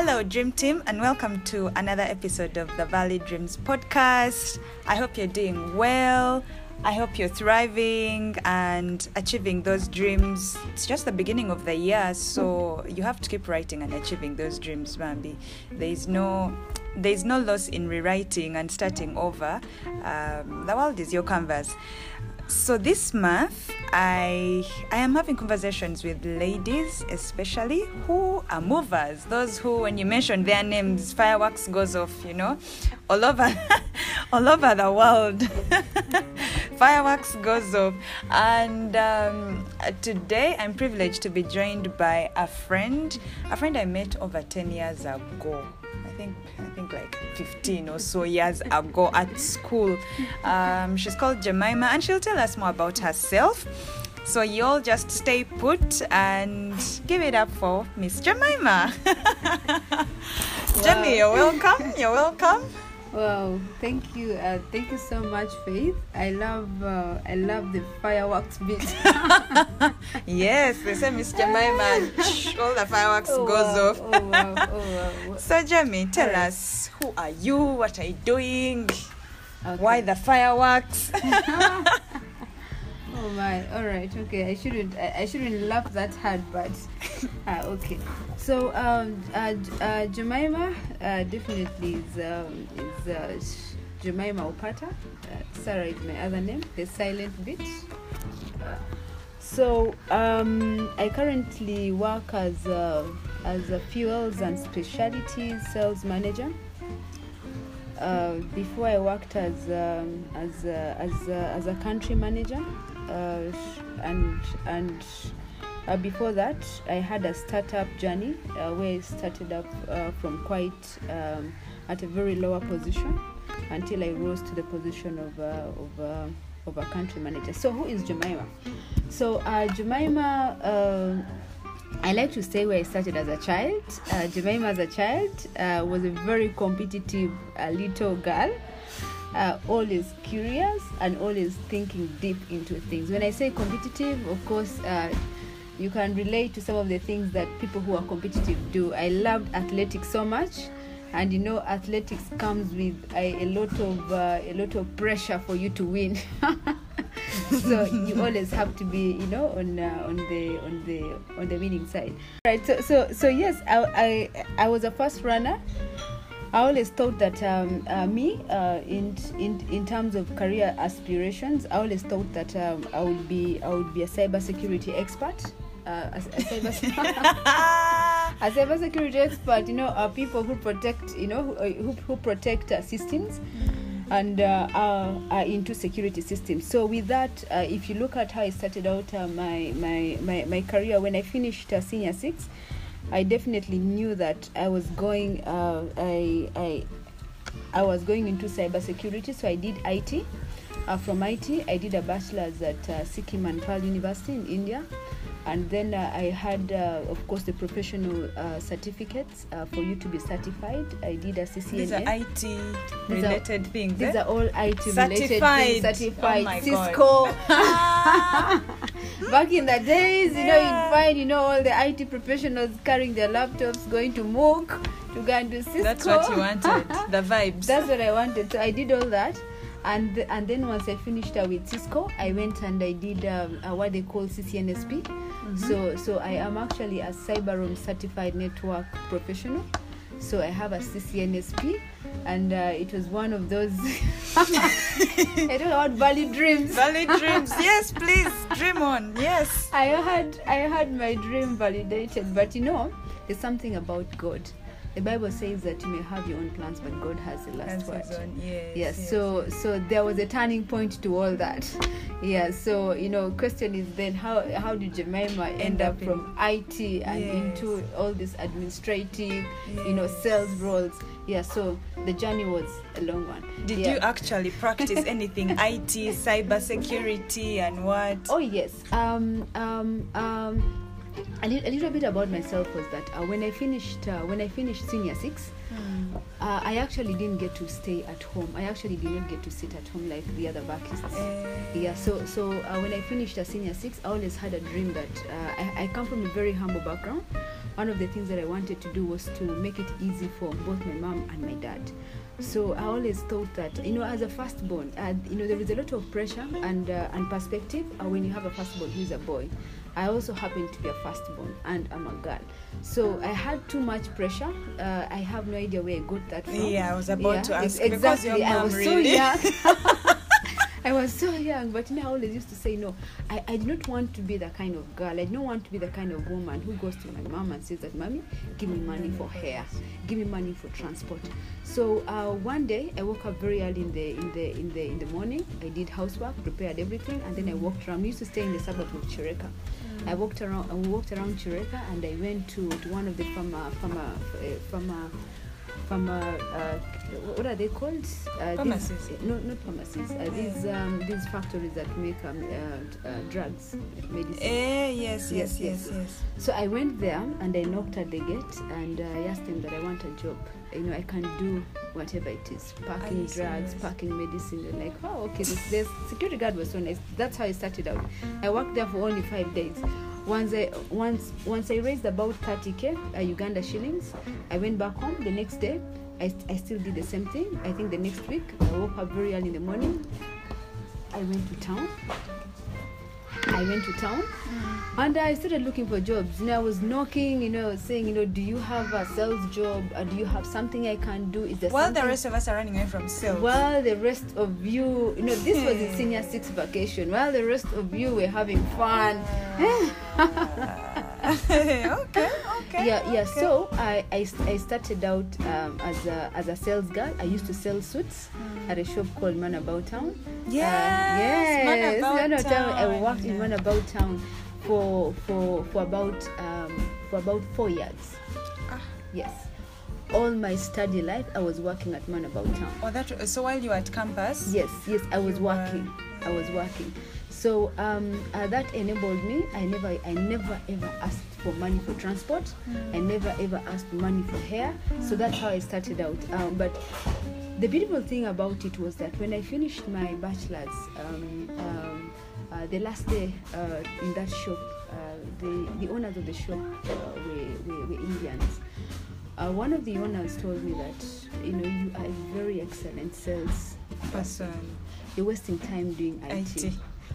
Hello, Dream Team, and welcome to another episode of the Valley Dreams podcast. I hope you're doing well. I hope you're thriving and achieving those dreams. It's just the beginning of the year, so you have to keep writing and achieving those dreams, Bambi. There is no there is no loss in rewriting and starting over. Um, the world is your canvas. So this month, I I am having conversations with ladies, especially who are movers. Those who, when you mention their names, fireworks goes off. You know, all over, all over the world. fireworks goes off, and um, today I'm privileged to be joined by a friend, a friend I met over ten years ago. I think I think like 15 or so years ago at school. Um, she's called Jemimmah, and she'll tell us more about herself. So you all just stay put and give it up for Miss Jemimmah. Jenny, you're welcome. You're welcome. Wow, thank you, uh, thank you so much, Faith. I love, uh, I love the fireworks bit. yes, they say Miss Jemimmah, all the fireworks oh, goes wow. off. Oh wow, oh wow. So, Jamie, tell us who are you? What are you doing? Okay. Why the fireworks? Oh my, all right, okay. I shouldn't, I, I shouldn't laugh that hard, but uh, okay. So, um, uh, uh, Jemimmah uh, definitely is, um, is uh, Jemimmah Aupata. Uh, Sarah is my other name, the silent bit. Uh, so, um, I currently work as a, as a fuels and specialty sales manager. Uh, before I worked as um, as a, as a, as a country manager, uh, and and uh, before that I had a startup journey uh, where I started up uh, from quite um, at a very lower position until I rose to the position of uh, of uh, of a country manager. So who is Jemimmah? So Jemimmah. I like to say where I started as a child. Uh, Jemimmah, as a child, uh, was a very competitive uh, little girl, uh, always curious and always thinking deep into things. When I say competitive, of course, uh, you can relate to some of the things that people who are competitive do. I loved athletics so much. And you know, athletics comes with a, a lot of uh, a lot of pressure for you to win. so you always have to be you know on uh, on the on the on the winning side right so so so yes i i, I was a first runner I always thought that um, uh, me, uh, in, in in terms of career aspirations, I always thought that um, I would be I would be a cybersecurity expert, uh, a, a cyber a cybersecurity expert. You know, are people who protect you know who, uh, who, protect uh, systems and uh, are, are into security systems. So with that, uh, if you look at how I started out uh, my, my, my, my career, when I finished uh, senior six, I definitely knew that I was going, uh, I, I, I was going into cybersecurity. So I did IT. Uh, from IT, I did a bachelor's at uh, Sikkim Manipal University in India. And then uh, I had, uh, of course, the professional uh, certificates uh, for you to be certified. I did a CCNA. These are IT related things. These eh? are all IT Certified. related things. Certified. Oh Cisco. Back in the days, you know, you'd find, you know, all the IT professionals carrying their laptops, going to MUK to go and do Cisco. That's what you wanted. The vibes. That's what I wanted. So I did all that. And, and then once I finished uh, with Cisco, I went and I did um, uh, what they call CCNSP. So so I am actually a Cyberoam certified network professional. So I have a CCNSP, and uh, it was one of those. I don't know what Valley dreams. Valley dreams. Yes, please. Dream on. Yes. I had I had my dream validated, but you know, there's something about God. The Bible says that you may have your own plans, but God has the last word. own. Yes. yes so so there was a turning point to all that yeah so you know question is then how how did jemimmah end, End up, up from it and Yes. into all this administrative you know sales roles yeah so the journey was a long one Did yeah. you actually practice anything IT, cyber security, and what? Oh yes. Um, um, um, a, li- a little bit about myself was that uh, when I finished uh, when I finished senior six, Hmm. uh, I actually didn't get to stay at home. I actually did not get to sit at home like the other Baptists. Eh, Yeah, so so uh, when I finished a senior six, I always had a dream that uh, I, I come from a very humble background, one of the things that I wanted to do was to make it easy for both my mom and my dad. So I always thought that you know, as a firstborn, uh, you know, there is a lot of pressure and uh, and perspective uh, when you have a firstborn who is a boy. I also happen to be a firstborn and I'm a girl. So I had too much pressure. Uh, I have no idea where I got that from. Yeah, I was about Yeah, to ask because exactly. I was really. so young. I was so young, but know, I always used to say no. I, I do not want to be the kind of girl. I don't want to be the kind of woman who goes to my mom and says that, "Mommy, give me money for hair, give me money for transport." So uh, one day, I woke up very early in the in the in the in the morning. I did housework, prepared everything, and then I walked around. We used to stay in the suburb of Kireka. I walked around. I walked around Kireka, and I went to, to one of the farmer farmer uh, farmer farmer. Uh, what are they called? Uh, these- Pharmacies. no, not pharmacies. Uh, these um, these factories that make um, uh, uh, drugs, medicine. Eh, yes, yes, Yes, yes, yes. So I went there and I knocked at the gate and uh, I asked him that I want a job. You know, I can do whatever it is, packing drugs, packing medicine. They're like, oh, okay. This, this security guard was so nice. That's how I started out. I worked there for only five days. Once I once once I raised about 30k uh, Uganda shillings, I went back home. The next day, I, I still did the same thing. I think the next week, I woke up very early in the morning. I went to town. I went to town and I started looking for jobs. You know, I was knocking, you know, saying, you know, do you have a sales job? Or do you have something I can do? Is there While the rest of us are running away from sales. while the rest of you, you know, this was in senior six vacation. While the rest of you were having fun. okay, okay. yeah, yeah. okay. So I, I, I started out um, as a as a sales girl. I used to sell suits at a shop called Manabout Town. Uh, Yes, yes, Manabout Manabout I Town. worked in Manabout Town for for for about um, for about four years. Ah. Yes. All my study life, I was working at Manabout Town. Oh, that. So while you were at campus. Yes, yes, I was You were- working. I was working. So um, uh, that enabled me. I never, I never ever asked for money for transport. I never ever asked money for hair. So that's how I started out. Um, but the beautiful thing about it was that when I finished my bachelor's, um, um, uh, the last day uh, in that shop, uh, the the owners of the shop uh, were, were, were Indians. Uh, one of the owners told me that you know you are a very excellent sales Person. you're wasting time doing IT. IT.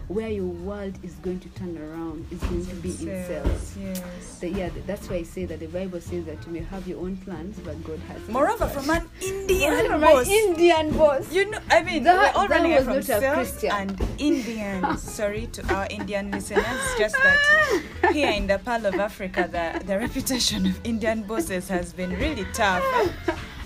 Where your world is going to turn around is going to be in sales. Yes. So yeah, th- that's why I say that the Bible says that you may have your own plans, but God has. Moreover, from an Indian From boss. an Indian boss. You know, I mean, That- we're all running away from sales Christian. and Indians. Sorry to our Indian listeners. Just that here in the Pearl of Africa, the, the reputation of Indian bosses has been really tough.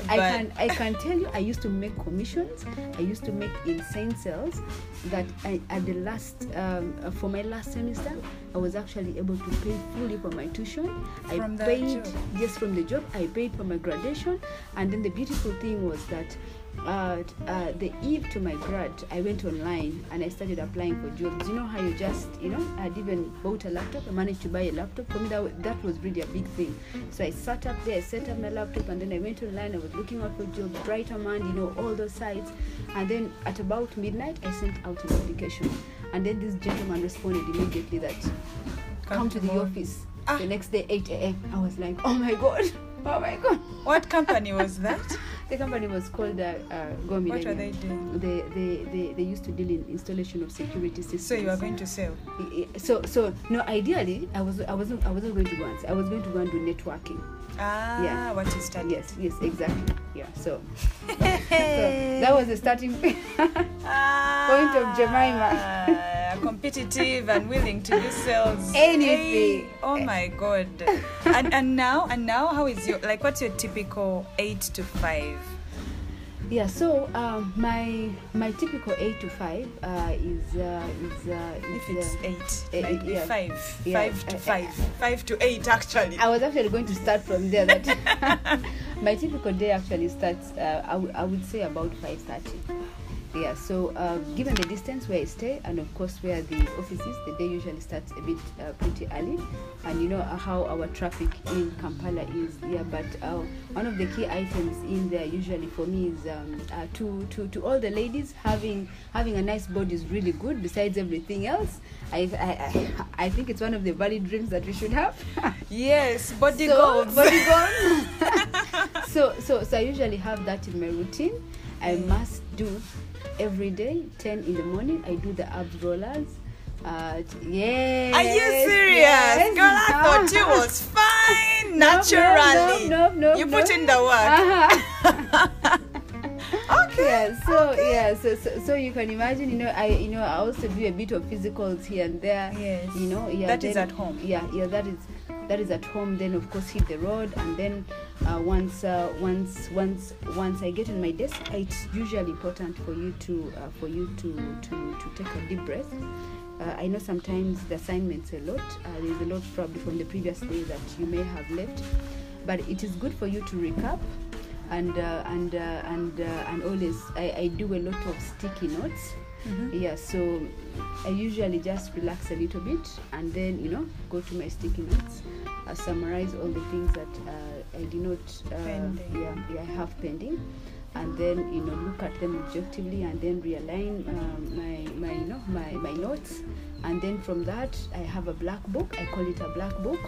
I can I can tell you I used to make commissions. I used to make insane sales that I, at the last um, for my last semester I was actually able to pay fully for my tuition. I From the paid just yes from the job. I paid for my graduation, and then the beautiful thing was that. Uh, uh, the eve to my grad, I went online and I started applying for jobs. You know how you just, you know, I'd even bought a laptop. I managed to buy a laptop. For me, that, that was really a big thing. So I sat up there, I set up my laptop, and then I went online. I was looking out for jobs, BrighterMonday, you know, all those sites. And then at about midnight, I sent out an application. And then this gentleman responded immediately that come, to the office Ah. the next day, 8 a.m. I was like, oh my god, oh my god. What company was that? The company was called uh, uh, Go What were they doing? They, they, they, they used to deal in installation of security systems. So you are going to sell. So so no. Ideally, I was I wasn't I wasn't going to go and I was going to go and do networking. Ah, Yeah. what you studied. Yes, yes, exactly. Yeah. So, so that was the starting point of Jemimmah. Competitive and willing to do sales. Anything. Hey, oh my god. and and now and now how is your like what's your typical eight to five? Yeah. So um, my my typical eight to five uh, is uh, is uh, If it's uh, eight, eh, yeah. five. Yeah. Five to Uh, five. Five to eight actually. I was actually going to start from there. That my typical day actually starts. Uh, I, w- I would say about five thirty. Yeah, so uh, given the distance where I stay, and of course where the office is, the day usually starts a bit uh, pretty early, and you know uh, how our traffic in Kampala is. Yeah, but uh, one of the key items in there usually for me is um, uh, to, to to all the ladies having having a nice body is really good. Besides everything else, I I, I, I think it's one of the valid dreams that we should have. Yes, body so, goals. body goals. so so so I usually have that in my routine. I must do every day, 10 in the morning. I do the abs rollers. Uh, yes. Are you serious? yes. Girl, I thought you was fine No, no, naturally. No, no, no. you no. put in the work. Uh-huh. okay. yeah so yeah so, so so you can imagine you know i you know i also do a bit of physicals here and there Yes. you know yeah That is then- at home. yeah yeah that is that is at home then of course hit the road and then uh, once uh, once once once i get on my desk it's usually important for you to uh, for you to to to take a deep breath. Uh, I know sometimes the assignments a lot. Uh, there's a lot probably from the previous day that you may have left, but it is good for you to recap and uh, and and and always I, I do a lot of sticky notes Mhm. yeah so i usually just relax a little bit and then you know go to my sticky notes. Uh, summarize all the things that uh, i did not uh, yeah, yeah i have pending. And then you know look at them objectively and then realign um, my my you know my my notes. And then from that i have a black book. I call it a black book.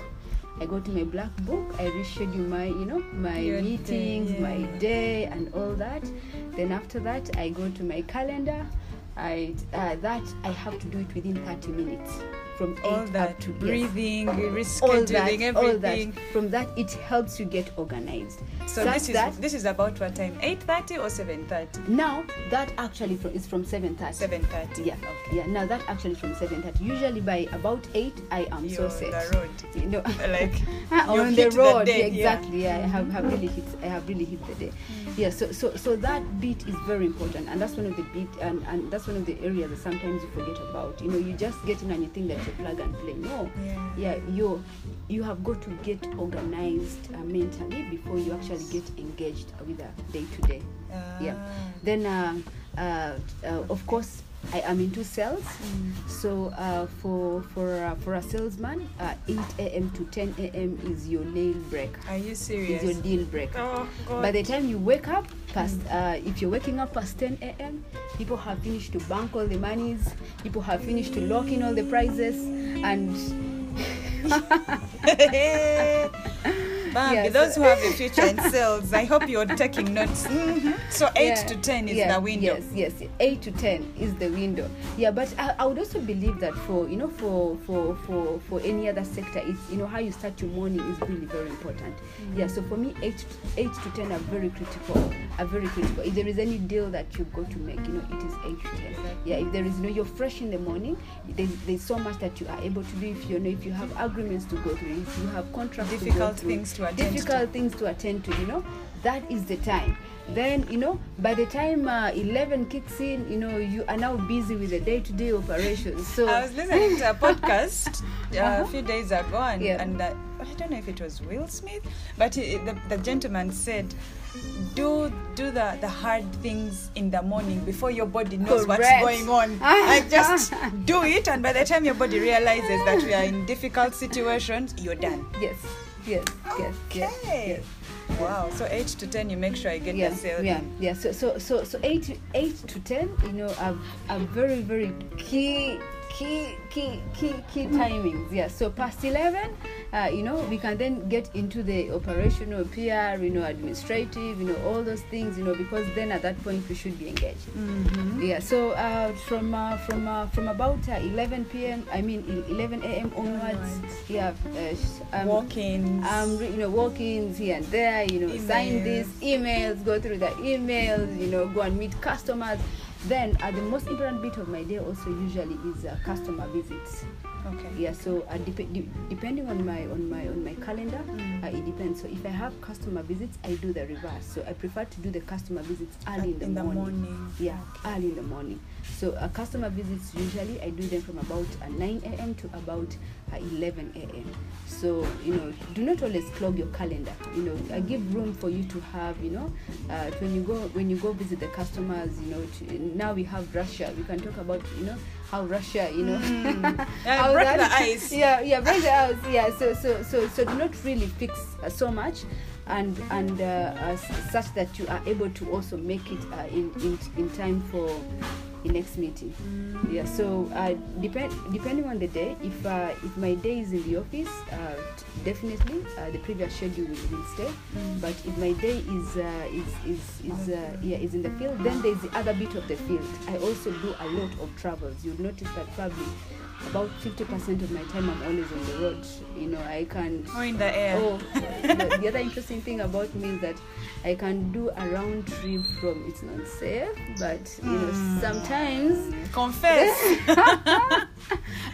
I go to my black book, I reschedule my, you know, my Your day, meetings, my day, and all that. Then after that, I go to my calendar. I uh, that I have to do it within 30 minutes from All eight that up to yes. breathing, all rescheduling, that, all everything. that. From that, it helps you get organized. So Such this is that this is about what time? Eight thirty or seven thirty? now that actually from, is from 7:30. Seven thirty. Yeah, Okay. yeah. Now that actually from 7:30. Usually by about eight, I am You're so on set. the road. You know, Like on the hit the road day, yeah, exactly yeah. i have, have really hit i have really hit the day yeah so so so that bit is very important and that's one of the bit and, and that's one of the areas that sometimes you forget about. You know you just get in and you think that you plug and play. No. Yeah. yeah you you have got to get organized uh, mentally before you actually get engaged with a day to day. Yeah. Ah. then uh, uh, uh, of course I am into sales, so uh, for for uh, for a salesman, uh, 8 a.m. to 10 a.m. is your nail break, Are you serious? is your deal break. Oh God. By the time you wake up, past uh, if you're waking up past 10 a.m., people have finished to bank all the monies, people have finished to lock in all the prizes, and Bambi, Yes. those who have a future in sales, I hope you're taking notes. Mhm. So eight Yeah, to ten is yeah, the window. Yes, yes, eight to ten is the window. Yeah, but I, I would also believe that for you know for for for for any other sector, it's you know how you start your morning is really very important. Mm-hmm. Yeah, so for me, eight to, eight to ten are very critical. Are very critical. If there is any deal that you've got to make, you know, it is eight to ten. Yeah, if there is you know you're fresh in the morning, there's, there's so much that you are able to do. If you know if you have agreements to go through, if you have contracts, to Difficult through, things to attend to. difficult things to attend to you know that is the time then you know by the time uh, 11 kicks in you know you are now busy with the day-to-day operations so I was listening to a podcast uh, Uh-huh. a few days ago, and, Yeah. and uh, I don't know if it was Will Smith, but he, the, the gentleman said, "Do do the, the hard things in the morning before your body knows Correct. what's going on. like just do it, and by the time your body realizes that we are in difficult situations, you're done." yes yes yes yes, Okay. yes. Wow. So eight to ten, you make sure you get yeah, the sale. yeah, yeah. So, so, so, so eight, to- eight to ten, you know, are, are very, very key, key, key, key, key mm-hmm. timings. Yeah. So past eleven, uh, you know, we can then get into the operational PR, you know, administrative, you know, all those things, you know, because then at that point we should be engaged. Mm-hmm. Yeah. So uh, from uh, from uh, from about uh, 11 p.m. I mean 11 a.m. onwards. Yeah. Uh, um, Walk-ins. um, you know, walk-ins here and there, you know, sign these emails, go through the emails, you know, go and meet customers. Then, uh, the most important bit of my day also usually is uh, customer visits. Okay. Yeah, so uh, dep- de- depending on my on my on my calendar, Mm. uh, it depends. So if I have customer visits, I do the reverse. So I prefer to do the customer visits early in the, morning. Yeah, early in the morning. So uh, customer visits usually I do them from about uh, 9 a.m. to about uh, 11 a.m. So you know, do not always clog your calendar. You know, I give room for you to have. You know, uh, when you go when you go visit the customers, you know, to, now we have Russia. We can talk about you know how Russia, you know, Mm. Yeah, how break that- the ice. Yeah, yeah, break the ice. Yeah, so so so so do not really fix uh, so much, and and uh, uh, such that you are able to also make it uh, in, in in time for the next meeting. Yeah, so uh, depend depending on the day, if uh, if my day is in the office, uh, t- definitely uh, the previous schedule will, will stay. But if my day is uh, is is is uh, yeah is in the field, then there's the other bit of the field. I also do a lot of travels. You'll notice that probably about 50% of my time I'm always on the road. You know, I can Or in the air. Oh, the, the other interesting thing about me is that I can do a round trip from. It's not safe, but you know Mm. sometimes Confess.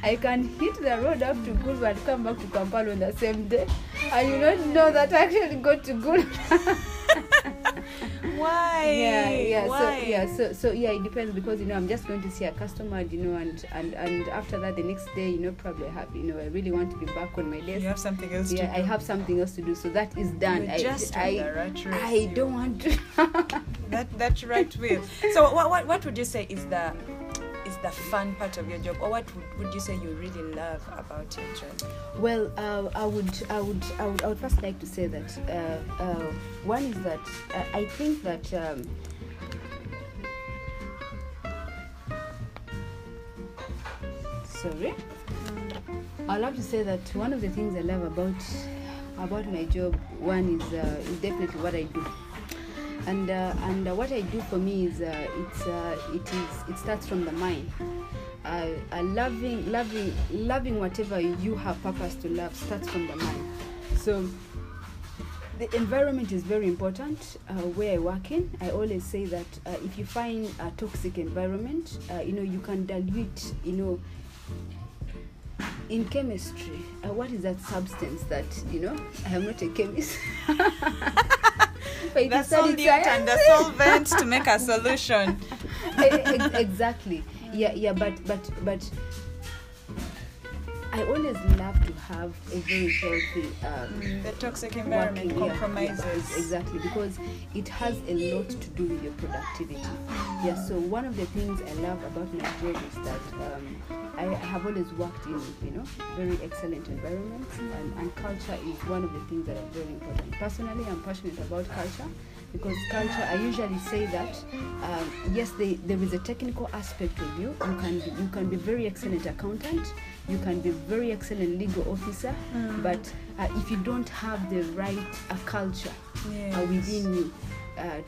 I can hit the road up to Gulu and come back to Kampala on the same day, and you don't know that I actually got to Gulu. Why? yeah, yeah. Why? So yeah, so so yeah, it depends because you know I'm just going to see a customer, you know, and and and after that the next day, you know, probably I have you know I really want to be back on my desk. You have something else yeah, I have something else to do, so that is done. You're I just I, the rat I don't want to. that that right wheel. So what, what what would you say is the is the fun part of your job, or what would, would you say you really love about your job? Well, uh, I would, I would, I would, I would first like to say that uh, uh, one is that uh, I think that. Um, sorry, I love to say that one of the things I love about about my job, one is uh, is definitely what I do. And uh, and uh, what I do for me is uh, it's uh, it is it starts from the mind. Loving loving loving whatever you have purpose to love starts from the mind. So the environment is very important uh, where I work in. I always say that uh, if you find a toxic environment, uh, you know you can dilute, you know. In chemistry, uh, what is that substance that you know? I am not a chemist. If The you study and the solvent to make a solution. Exactly. Yeah yeah but but but i always love to have a very healthy um, The toxic environment working- compromises. yeah, exactly because it has a lot to do with your productivity. Yeah so one of the things i love about my job is that um, I have always worked in you know very excellent environments and, and culture is one of the things that are very important. Personally i'm passionate about culture because culture i usually say that um, yes they, there is a technical aspect of you. You can be, you can be very excellent accountant you can be very excellent legal officer Mm. but uh, if you don't have the right uh, culture Yes. uh, within you uh,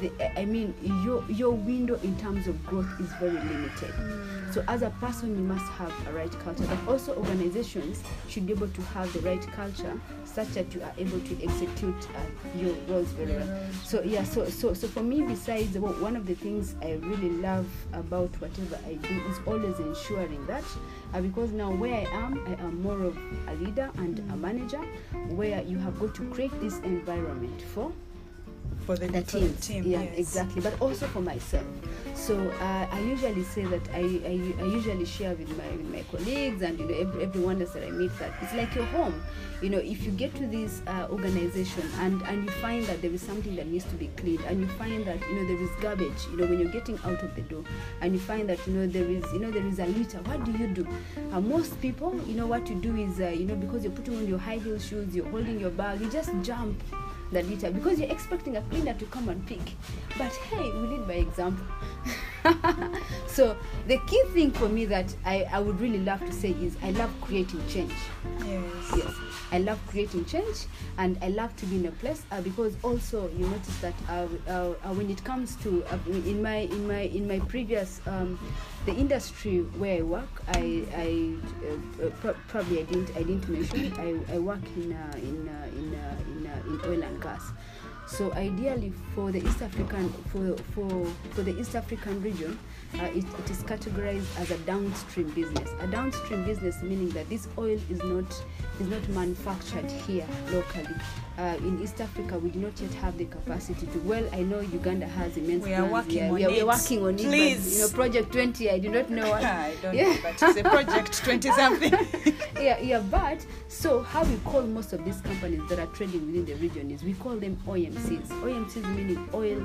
the, I mean, your your window in terms of growth is very limited. Mm. So, as a person, you must have a right culture, but also organizations should be able to have the right culture such that you are able to execute uh, your roles very well. So, yeah, so so so for me, besides well, one of the things I really love about whatever I do is always ensuring that uh, because now where I am, I am more of a leader and a manager, where you have got to create this environment for for the, the for team. the team. yeah, yes. exactly. But also for myself. So uh, I usually say that I, I, I usually share with my with my colleagues and you know every, everyone else that I meet that it's like your home. You know, if you get to this uh, organization and and you find that there is something that needs to be cleaned, and you find that you know there is garbage. You know, when you're getting out of the door, and you find that you know there is you know there is a litter. What do you do? Uh, most people, you know, what you do is uh, you know because you're putting on your high heel shoes, you're holding your bag, you just jump the litter because you're expecting a cleaner to come and pick. But hey, we lead by example. so the key thing for me that I, I would really love to say is I love creating change. Yes. Yes, I love creating change, and I love to be in a place uh, because also you notice that uh, uh, uh, when it comes to uh, in my in my in my previous um, the industry where I work, I I uh, pro- probably I didn't I didn't mention I, I work in uh, in uh, in uh, in, in oil and gas. So ideally, for the East African for for for the East African region, uh, it, it is categorized as a downstream business. A downstream business meaning that this oil is not is not manufactured here locally. Uh, in East Africa, we do not yet have the capacity to. Well, I know Uganda has immense. We are plans. working yeah, on we are, we are working on it. Please. But, you know, Project 20. I do not know what. I don't Yeah. know, but it's a project 20 something. yeah, yeah, but so how we call most of these companies that are trading within the region is we call them OMCs. OMCs meaning oil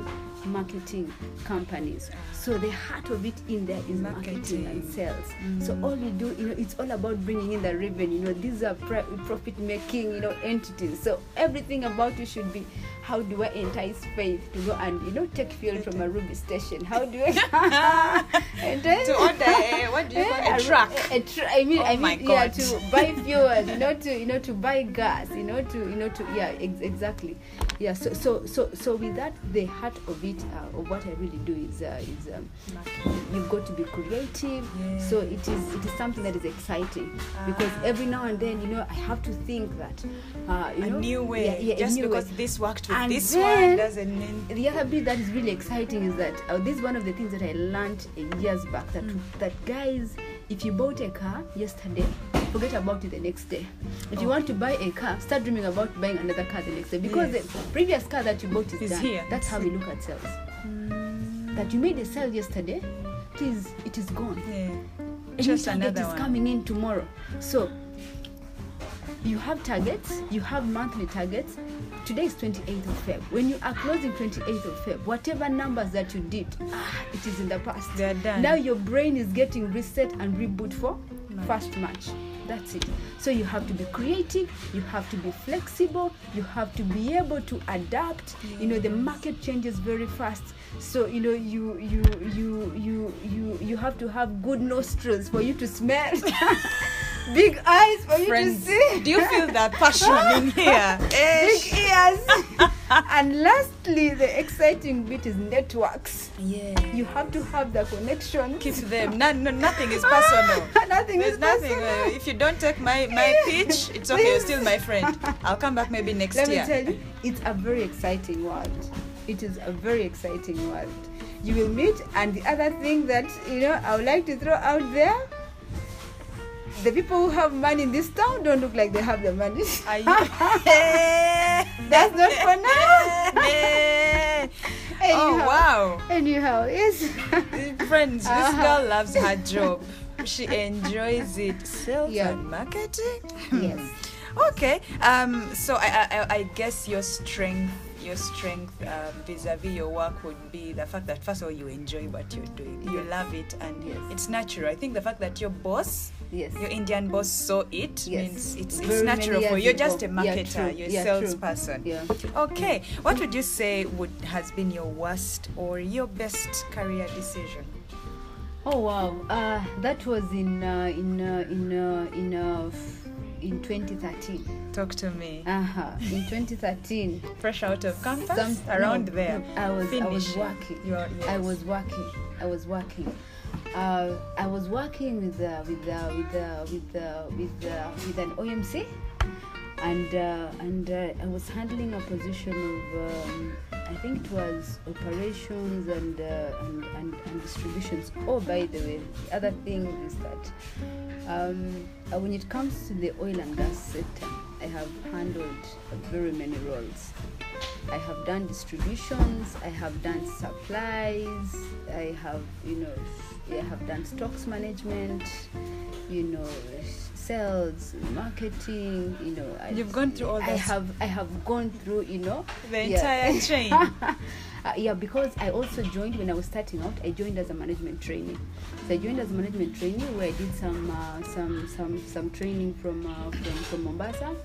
marketing companies. So the heart of it in there is mm, marketing, and Marketing. sales. Mm. So all we do, you know, it's all about bringing in the revenue. You know, these are pre- profit-making, you know, entities. So everything about you should be, how do I entice Faith to go and you know take fuel from a Ruby station? How do I entice to order a, what do you call it? a truck. a, tr- I mean, Oh I mean, yeah, to buy fuel, you know, to you know, to buy gas, you know, to you know, to yeah, ex- exactly, yeah. So so so so with that, the heart of it, uh, of what I really do is uh, is um, you've got to be creative. So it is it is something that is exciting because Ah. every now and then, you know, I have to think that, uh, you a know, new way. yeah, yeah, a Just because way. this worked with And this then- one doesn't mean. The other bit that is really exciting is that uh, this is one of the things that I learned years back that Mm. that guys, if you bought a car yesterday, forget about it the next day. If you Oh. want to buy a car, start dreaming about buying another car the next day because Yes. the previous car that you bought is Is done. here. That's how we look at sales. That you made a sale yesterday, please, it is gone. Yeah. Just another is one. coming in tomorrow. So you have targets, you have monthly targets. Today is 28th of Feb. When you are closing 28th of Feb, whatever numbers that you did, ah, it is in the past. They're done. Now your brain is getting reset and reboot for March. first March. That's it. So you have to be creative, you have to be flexible, you have to be able to adapt. You know the market changes very fast. So you know you you you you you you have to have good nostrils for you to smell. Big eyes for you to see. do you feel that passion in here? Big And lastly, the exciting bit is networks. Yeah. You have to have the connection. keep them. No, no, nothing is personal. nothing There's is nothing. personal. Uh, if you don't take my my pitch, it's okay. You're still my friend. I'll come back maybe next Let year. me tell you, it's a very exciting world. It is a very exciting world. You will meet, and the other thing that you know, I would like to throw out there: the people who have money in this town don't look like they have the money. Are you? That's not for now. oh Anyhow. wow. Anyhow, yes. Friends, this Uh-huh. girl loves her job. She enjoys it. Sales Yeah. and marketing. yes. Okay. Um. So I, I I guess your strength your strength um, vis-a-vis your work would be the fact that first of all you enjoy what you're doing. You love it and Yes. it's natural. I think the fact that your boss, Yes. your Indian boss, saw it Yes. means it's it's natural for you. You're just a ago. Yeah, marketer. You're a salesperson. Yeah. Okay. What would you say would has been your worst or your best career decision? Oh wow, uh, that was in uh, in uh, in uh, in uh, in 2013. Talk to me. Uh-huh. In 2013, Fresh out of campus, some around no, there. I was I was working. You are- I was working. I was working. Uh, I was working with uh, with uh, with uh, with uh, with uh, with an OMC, and uh, and uh, I was handling a position of um, I think it was operations and, uh, and and and distributions. Oh, by the way, the other thing is that um, uh, when it comes to the oil and gas sector, I have handled very many roles. I have done distributions, I have done supplies, I have, you know, I have done stocks management, you know, sales, marketing, you know. I, You've gone through all I have, I have gone through, you know, The yeah. entire chain. Uh, yeah, because I also joined when I was starting out. I joined as a management trainee. So I joined as a management trainee where I did some uh, some some some training from uh, from from Mombasa,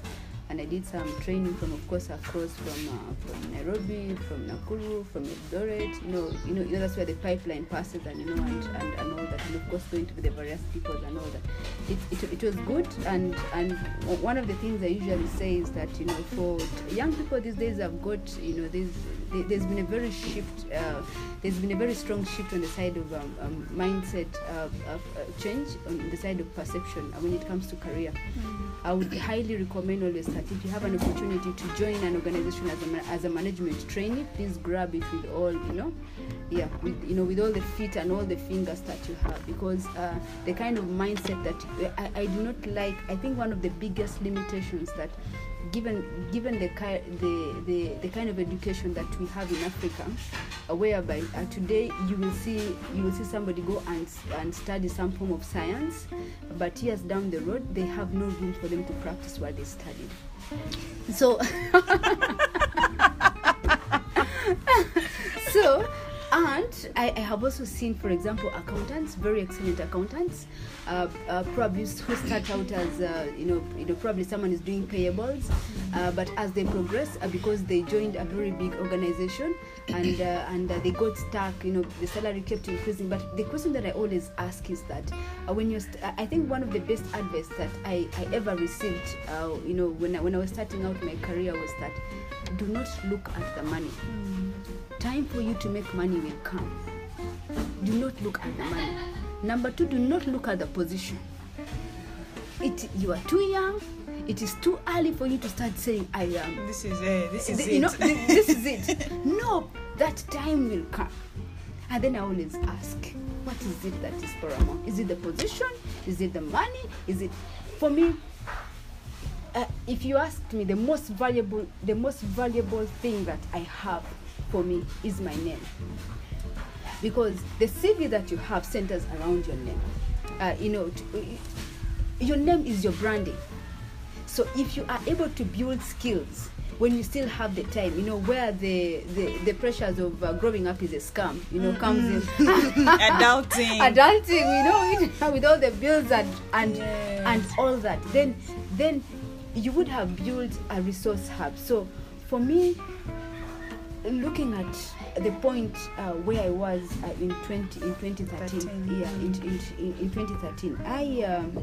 and I did some training from, of course, across from uh, from Nairobi, from Nakuru, from Eldoret. You know, you know, you know that's where the pipeline passes, and you know, and, and, and all that, and of course, going to the various depots and all that. It, it, it was good, and and one of the things I usually say is that you know, for young people these days, have got you know these there- there's been a very shift. Uh, there's been a very strong shift on the side of um, um, mindset uh, of, uh, change on the side of perception when it comes to career. I would highly recommend always that if you have an opportunity to join an organization as a, as a management trainee, please grab it with all you know, yeah, with you know with all the feet and all the fingers that you have because uh, the kind of mindset that I, I do not like. I think one of the biggest limitations that given given the, the the the kind of education that we have in Africa, uh, whereby uh, today you will see you will see somebody go and and study some form of science, but years down the road they have no room for them to practice what they studied. So so and I, I have also seen for example accountants very excellent accountants. Uh, uh, probably who start out as uh, you know you know probably someone is doing payables uh, but as they progress uh, because they joined a very big organization and uh, and uh, they got stuck you know the salary kept increasing but the question that i always ask is that uh, when you st- i think one of the best advice that i, I ever received uh, you know when I, when i was starting out my career was that do not look at the money time for you to make money will come. Do not look at the money. Number two, do not look at the position. It you are too young. It is too early for you to start saying I am. This is it. This is it. You know, th- this is it. No, that time will come. And then I always ask, what is it that is paramount? Is it the position? Is it the money? Is it for me? Uh, if you asked me, the most valuable, the most valuable thing that I have for me is my name, because the CV that you have centers around your name. Uh, you know, t- your name is your branding. So if you are able to build skills when you still have the time, you know, where the the, the pressures of uh, growing up is a scam, you know, comes in. Adulting. Adulting, you know, with all the bills and and Yes. and all that, then then you would have built a resource hub. So for me, looking at the point uh, where I was uh, in 20 in 2013, Thirteen. yeah, in, in, in, in 2013, I um,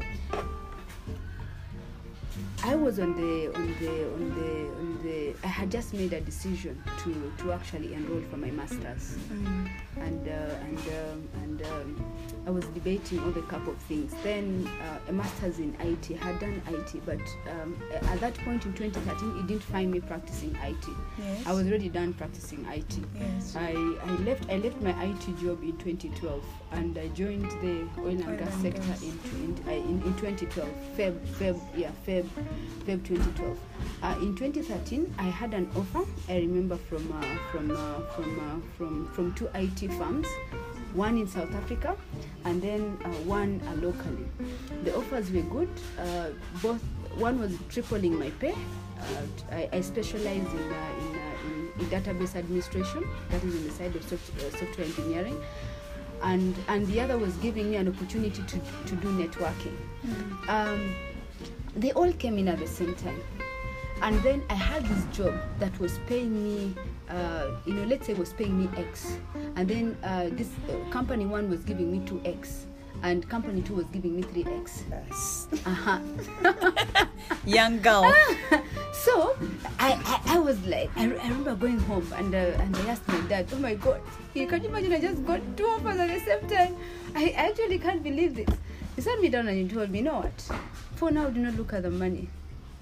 I was on the on the on the on the I had just made a decision to to actually enroll for my masters Mm. And uh, and um, and um, I was debating over a couple of things. Then uh, a master's in IT I had done IT, but um, at that point in 2013, it didn't find me practicing IT. Yes. I was already done practicing IT. Yes. I, I left I left my IT job in 2012 and I joined the oil and Oil gas and sector gas. in, in, uh, in in 2012 Feb Feb yeah Feb Feb 2012. Uh, in 2013 I had an offer I remember from uh, from uh, from uh, from from two IT firms one in South Africa and then uh, one uh, locally. The offers were good. Uh, both one was tripling my pay. Uh, I, I specialize in, uh, in, uh, in, in database administration. That is in the side of soft, uh, software engineering. And, and the other was giving me an opportunity to, to do networking. Um, they all came in at the same time. And then I had this job that was paying me, uh, you know, let's say was paying me X. And then uh, this uh, company one was giving me 2X. And company two was giving me 3X. Yes. Uh-huh. Young girl. So I, I, I was like, I, I remember going home and uh, and I asked my dad, oh my god, you can you imagine I just got two offers at the same time? I actually can't believe this. He sat me down and he told me, you know what? For now, do not look at the money,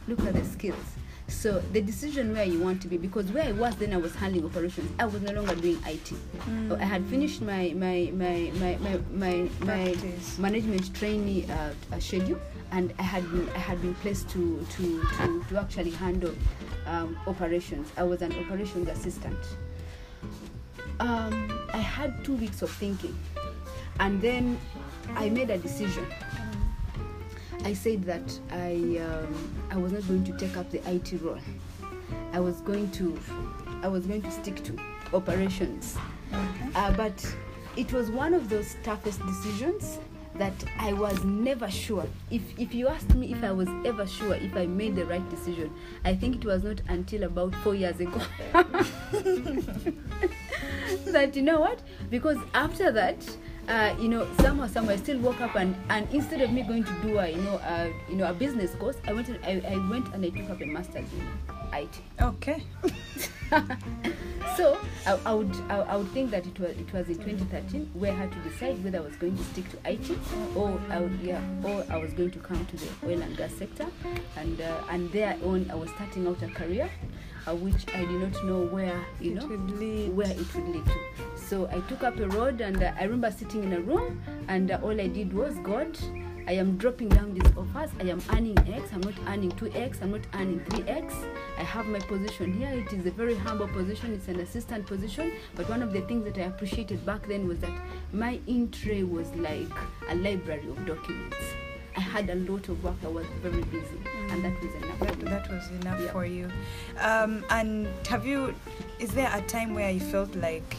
look at the skills. So the decision where you want to be, because where I was then, I was handling operations. I was no longer doing IT. Mm. I had finished my my my my my my, my management trainee uh, uh, schedule, and I had been I had been placed to to to, to actually handle um, operations. I was an operations assistant. Um, I had two weeks of thinking, and then I made a decision. I said that I um, I was not going to take up the IT role. I was going to I was going to stick to operations. Okay. Uh, but it was one of those toughest decisions that I was never sure. If if you asked me if I was ever sure if I made the right decision, I think it was not until about four years ago. that you know what? Because after that, uh, you know, somehow, somewhere, I still woke up and, and instead of me going to do a you know a, you know a business course, I went and, I, I went and I took up a master's in IT. Okay. So I, I would I, I would think that it was it was in 2013 where I had to decide whether I was going to stick to IT or I would, yeah or I was going to come to the oil and gas sector and uh, and there on I was starting out a career which I did not know where you know It would lead. where it would lead to. So I took up a road and uh, I remember sitting in a room and uh, all I did was God. I am dropping down these offers. I am earning X. I'm not earning 2X. I'm not earning 3X. I have my position here. It is a very humble position. It's an assistant position. But one of the things that I appreciated back then was that my in tray was like a library of documents. I had a lot of work. I was very busy, and that was enough. for That, me. that was enough Yeah. for you. Um, and have you, is there a time where you felt like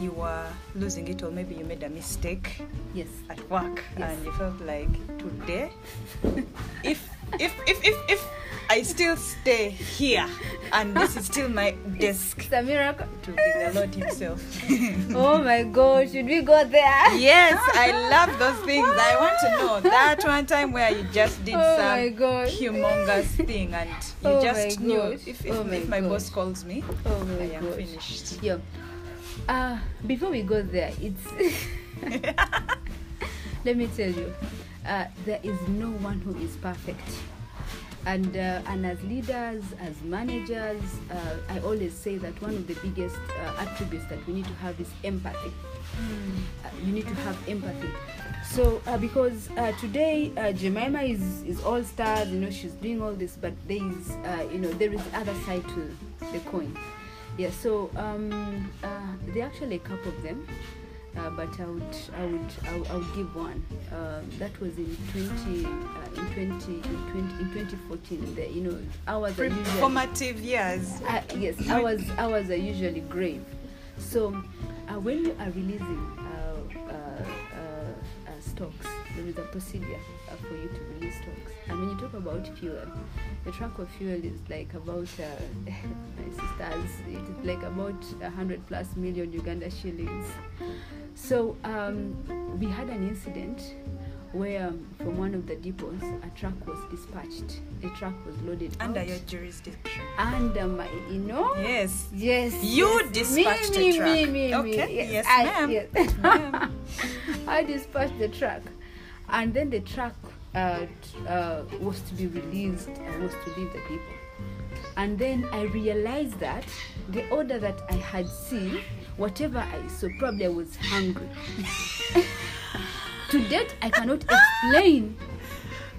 you were losing it or maybe you made a mistake Yes. at work Yes. and you felt like today, if, if, if, if, if I still stay here and this is still my desk, It's a miracle. to be the Lord Himself. Oh my God! Should we go there? yes, I love those things. I want to know that one time where you just did Oh some my humongous thing and you Oh just my knew gosh. if, if, Oh my if my boss calls me, Oh I am God. finished. Yeah. Uh, before we go there, it's. Let me tell you, uh, there is no one who is perfect. And, uh, and as leaders, as managers, uh, I always say that one of the biggest uh, attributes that we need to have is empathy. Uh, you need to have empathy. So, uh, because uh, today uh, Jemimmah is, is all stars, you know, she's doing all this, but there is, uh, you know, there is the other side to the coin. Yeah. So, um, uh, there are actually a couple of them, uh, but I would, I would, I would, I would give one. Uh, that was in 20, uh, in 20, in 20, in 2014. The, you know, hours are usually Formative years. uh, yes, hours hours are usually grave. So uh, when you are releasing uh, uh, uh, uh, stocks, there is a procedure uh, for you to release stocks. And when you talk about fuel, the truck of fuel is like about uh, my sisters. It is like about a hundred plus million Uganda shillings. So um, we had an incident where um, from one of the depots a truck was dispatched. A truck was loaded Under out your jurisdiction. under my, you know. Yes. Yes. You yes. dispatched me, the truck. Me, me, me, Okay, me. yes, I, ma'am. yes. Ma'am. I dispatched the truck, and then the truck uh, uh, was to be released and was to leave the people. And then I realized that the order that I had seen, whatever I saw, probably I was hungry. to date, I cannot explain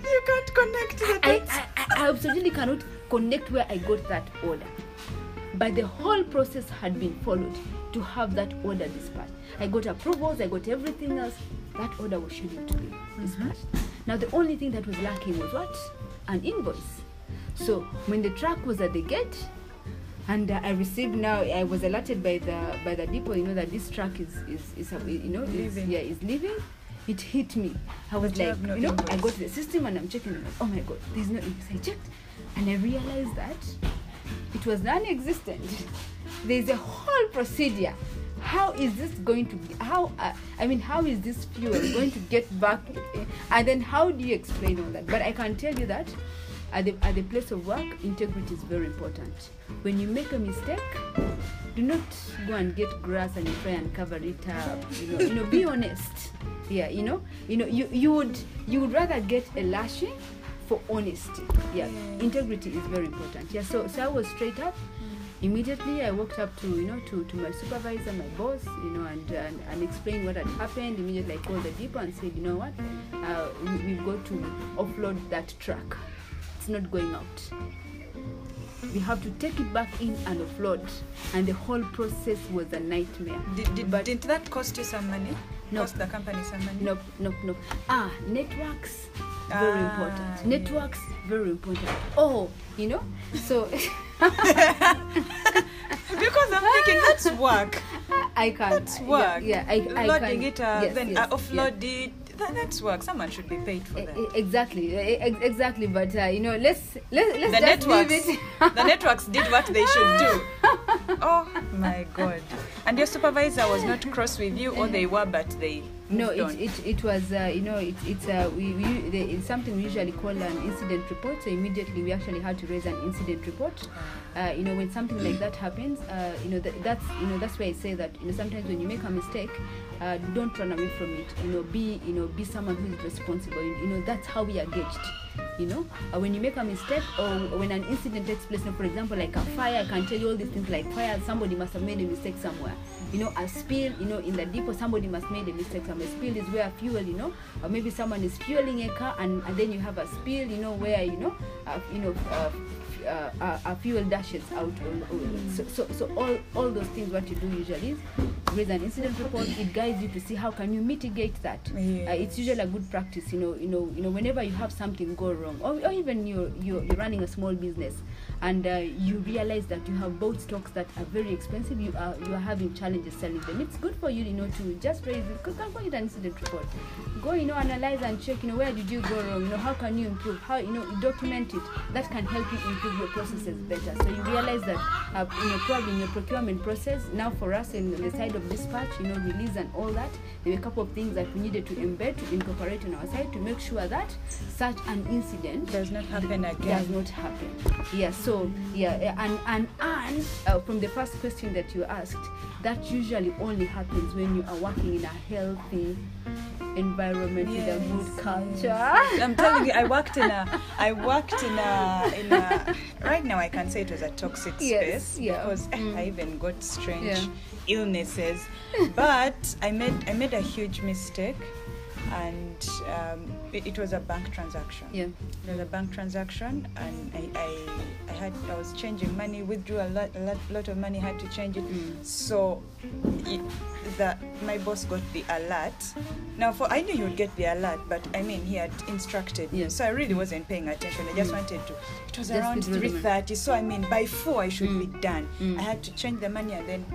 You can't connect the I, dots. I, I absolutely cannot connect where I got that order. But the whole process had been followed to have that order dispatched. I got approvals, I got everything else. That order was scheduled to be dispatched. Now, the only thing that was lacking was what? An invoice. So, when the truck was at the gate, and uh, I received now, I was alerted by the by the depot, you know, that this truck is is, is uh, you know, is, Leaving. yeah, is leaving. It hit me. I was But like, have no you know, I got to the system and I'm checking. Like, oh my god, there's no invoice. I checked, and I realized that it was non-existent. There's a whole procedure. How is this going to? Be, how? Uh, I mean, how is this fuel going to get back? And then how do you explain all that? But I can tell you that at the at the place of work, integrity is very important. When you make a mistake, do not go and get grass and try and cover it up. You know, you know, be honest. Yeah, you know, you know, you you would you would rather get a lashing for honesty. Yeah, Yeah. integrity is very important. Yeah, so so I was straight up. Immediately, I walked up to you know to, to my supervisor, my boss, you know, and, and and explained what had happened. Immediately, I called the depot and said, you know what, uh, we, we've got to offload that truck. It's not going out. We have to take it back in and offload, and the whole process was a nightmare. Did, did, But- didn't that cost you some money? No. Cost the company some money? Nope, nope, nope. Ah, networks, very Ah, important. yeah. Networks, very important. Oh, you know, so Because I'm thinking that's work. I can't. That's work. Yeah, yeah I, I Loading can. it, uh, yes, then yes, uh, offload it. That, that's work. Someone should be paid for that. Exactly, exactly. But uh, you know, let's let, let's the just leave it. the networks did what they should do. Oh my god! And your supervisor was not cross with you, or they were, but they No, it, it, it was uh, you know it, it's uh, we, we the, it's something we usually call an incident report. So immediately we actually had to raise an incident report. Uh, you know when something like that happens, uh, you know that, that's you know that's why I say that you know sometimes when you make a mistake, uh, don't run away from it. You know be you know be someone who is responsible. You, you know that's how we are gauged. You know uh, when you make a mistake or when an incident takes place. Now, for example, like a fire, I can tell you all these things like fire. Somebody must have made a mistake somewhere. You know a spill. You know in the depot, somebody must made a mistake somewhere. Spill is where fuel. You know or maybe someone is fueling a car and, and then you have a spill. You know where you know uh, you know. Uh, uh, uh, uh, fuel dashes out. All, all, so, so, so all, all those things, what you do usually is raise an incident report. It guides you to see how can you mitigate that. Yeah. Uh, it's usually a good practice. You know, you know, you know. Whenever you have something go wrong, or, or even you're, you're you're running a small business, and uh, you realize that you have bought stocks that are very expensive, you are you are having challenges selling them. It's good for you, you know, to just raise it. Go go get an incident report. Go, you know, analyze and check. You know, where did you go wrong? You know, how can you improve? How you know, document it. That can help you improve your processes better. So you realize that, uh, you know, probably in your procurement process. Now for us in the side of dispatch, you know, release and all that, there were a couple of things that we needed to embed to incorporate on our side to make sure that such an incident does not happen again does not happen. Yeah, so yeah, yeah, and and and uh, from the first question that you asked, that usually only happens when you are working in a healthy environment with a good Yes, culture. I'm telling you, I worked in a, I worked in a, in a. Right now, I can say it was a toxic Yes, space yeah. because eh, Mm. I even got strange Yeah. illnesses. But I made, I made a huge mistake, and um, it, was a bank transaction. Yeah. It was a bank transaction, and I, I, I had, I was changing money, withdrew a lot, a lot, lot of money, had to change it. Mm. So, it, the my boss got the alert. Now, for I knew he would get the alert, but I mean, he had instructed me, Yeah. so I really wasn't paying attention. I just Mm. wanted to. It was Just around three thirty, so I mean, by four I should be Mm. done. Mm. I had to change the money and then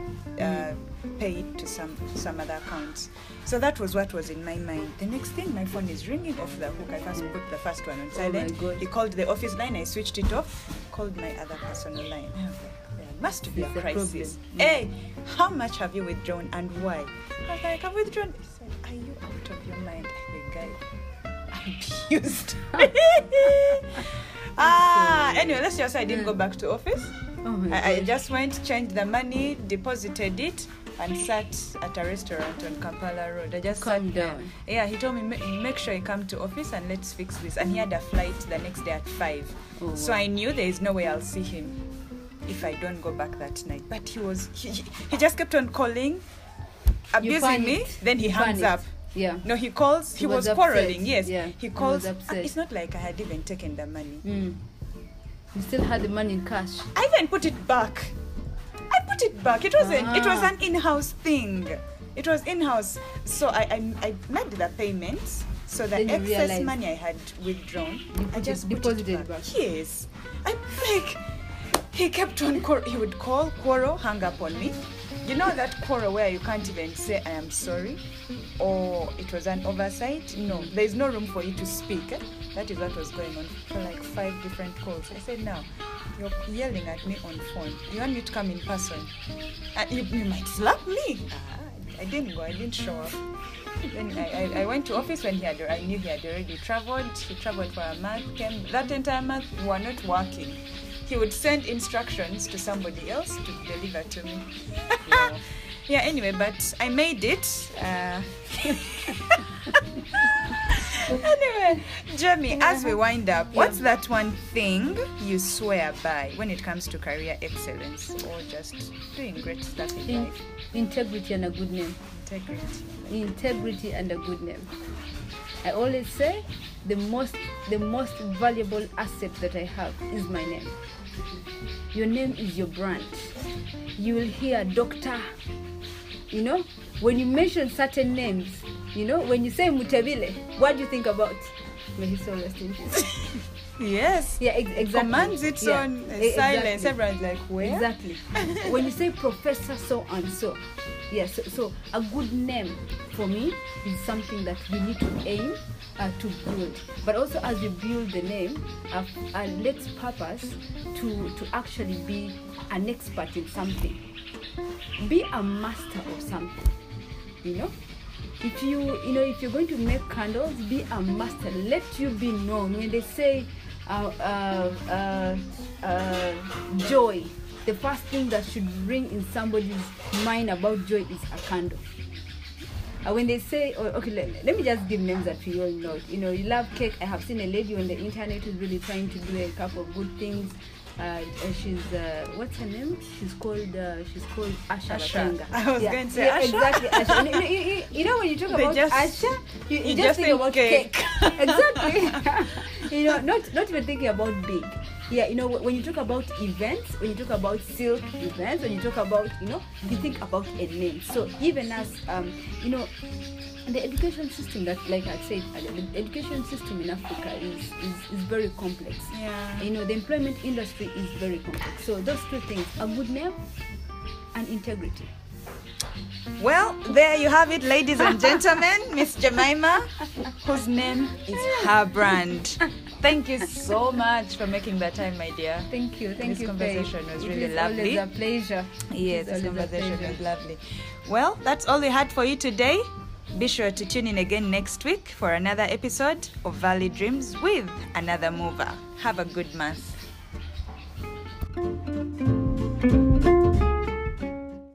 uh, pay it to some some other accounts. So that was what was in my mind. The next thing, my phone is ringing off the hook. I first put the first one on Oh silent. God. he called the office line. I switched it off. Called my other personal line. I was like, there must be a It's a crisis. Hey, how much have you withdrawn and why? I was like, I've withdrawn. He said, Are you out of your mind? The guy abused. ah, anyway, let's just say I didn't go back to office. Oh I, I just went, changed the money, deposited it, and sat at a restaurant on Kampala Road. I just Calm sat there. down. Yeah, he told me make sure you come to office and let's fix this. And he had a flight the next day at five, Oh, so wow. I knew there is no way I'll see him if I don't go back that night. But he was he, he- he just kept on calling, abusing me. Then he You hangs up. Yeah. No, he calls. He, He was, was quarreling. Yes, Yeah, he he calls. was upset. It's not like I had even taken the money. Mm. You still had the money in cash. I even put it back. I put it back. It wasn't. It was Ah. an in-house thing. It was in-house. So I I, I made the payments. So the Then excess money I had withdrawn, I just deposited it back. back. Yes. I'm like. He kept on. Quar- he would call, quarrel, hang up on me. You know that quarrel where you can't even say I am sorry, or it was an oversight. No, there is no room for you to speak. eh? That is what was going on for like five different calls. I said, now you're yelling at me on phone. You want me to come in person? And you, you might slap me. Ah, I didn't go. I didn't show up. Then I, I, I went to office when he had. I knew he had already traveled. He traveled for a month. Came that entire month. We were not working. He would send instructions to somebody else to deliver to me. yeah. Anyway, but I made it. Uh, anyway, Jamie, as we wind up, what's that one thing you swear by when it comes to career excellence or just doing great stuff in In, life? integrity and a good name. Integrity. integrity and a good name. I always say the most the most valuable asset that I have is my name. Your name is your brand. You will hear doctor. You know, when you mention certain names, you know, when you say Mutavile, what do you think about? May his soul rest in peace. Yes. Yeah, ex- exactly. Commands its Yeah, own uh, e- silence. exactly. Everyone's like, where? Exactly. when you say Professor so and so, Yes, so, so a good name for me is something that we need to aim uh, to build. But also, as you build the name, uh, uh, let's purpose to to actually be an expert in something. Be a master of something. You know, if you you know if you're going to make candles, be a master. Let you be known. When they say uh, uh, uh, uh, joy, the first thing that should ring in somebody's mind about joy is a candle. Uh, when they say, oh, okay, let, let me just give names that we all know. You know, you love cake. I have seen a lady on the internet who's really trying to do a couple of good things. Uh, she's uh, what's her name? She's called uh, she's called Asha. Asha. I was yeah. going to say yeah, Asha. Exactly, Asha. You know, you, you, know when you talk They about just- Asha, you, you, just, think about cake. cake. exactly. you know, not not even thinking about big. Yeah, you know, when you talk about events, when you talk about silk events, when you talk about, you know, you think about a name. So even as, um, you know, the education system that, like I said, the education system in Africa is, is, is very complex. Yeah. You know, the employment industry is very complex. So those two things, a good name and integrity. Well, there you have it, ladies and gentlemen. Miss Jemimmah, whose name is her brand. Thank you so much for making that time, my dear. Thank you. Thank This you. conversation Faith. was It really is lovely. Always a pleasure. Yes, It this a conversation pleasure. was lovely. Well, that's all we had for you today. Be sure to tune in again next week for another episode of Valley Dreams with another mover. Have a good month.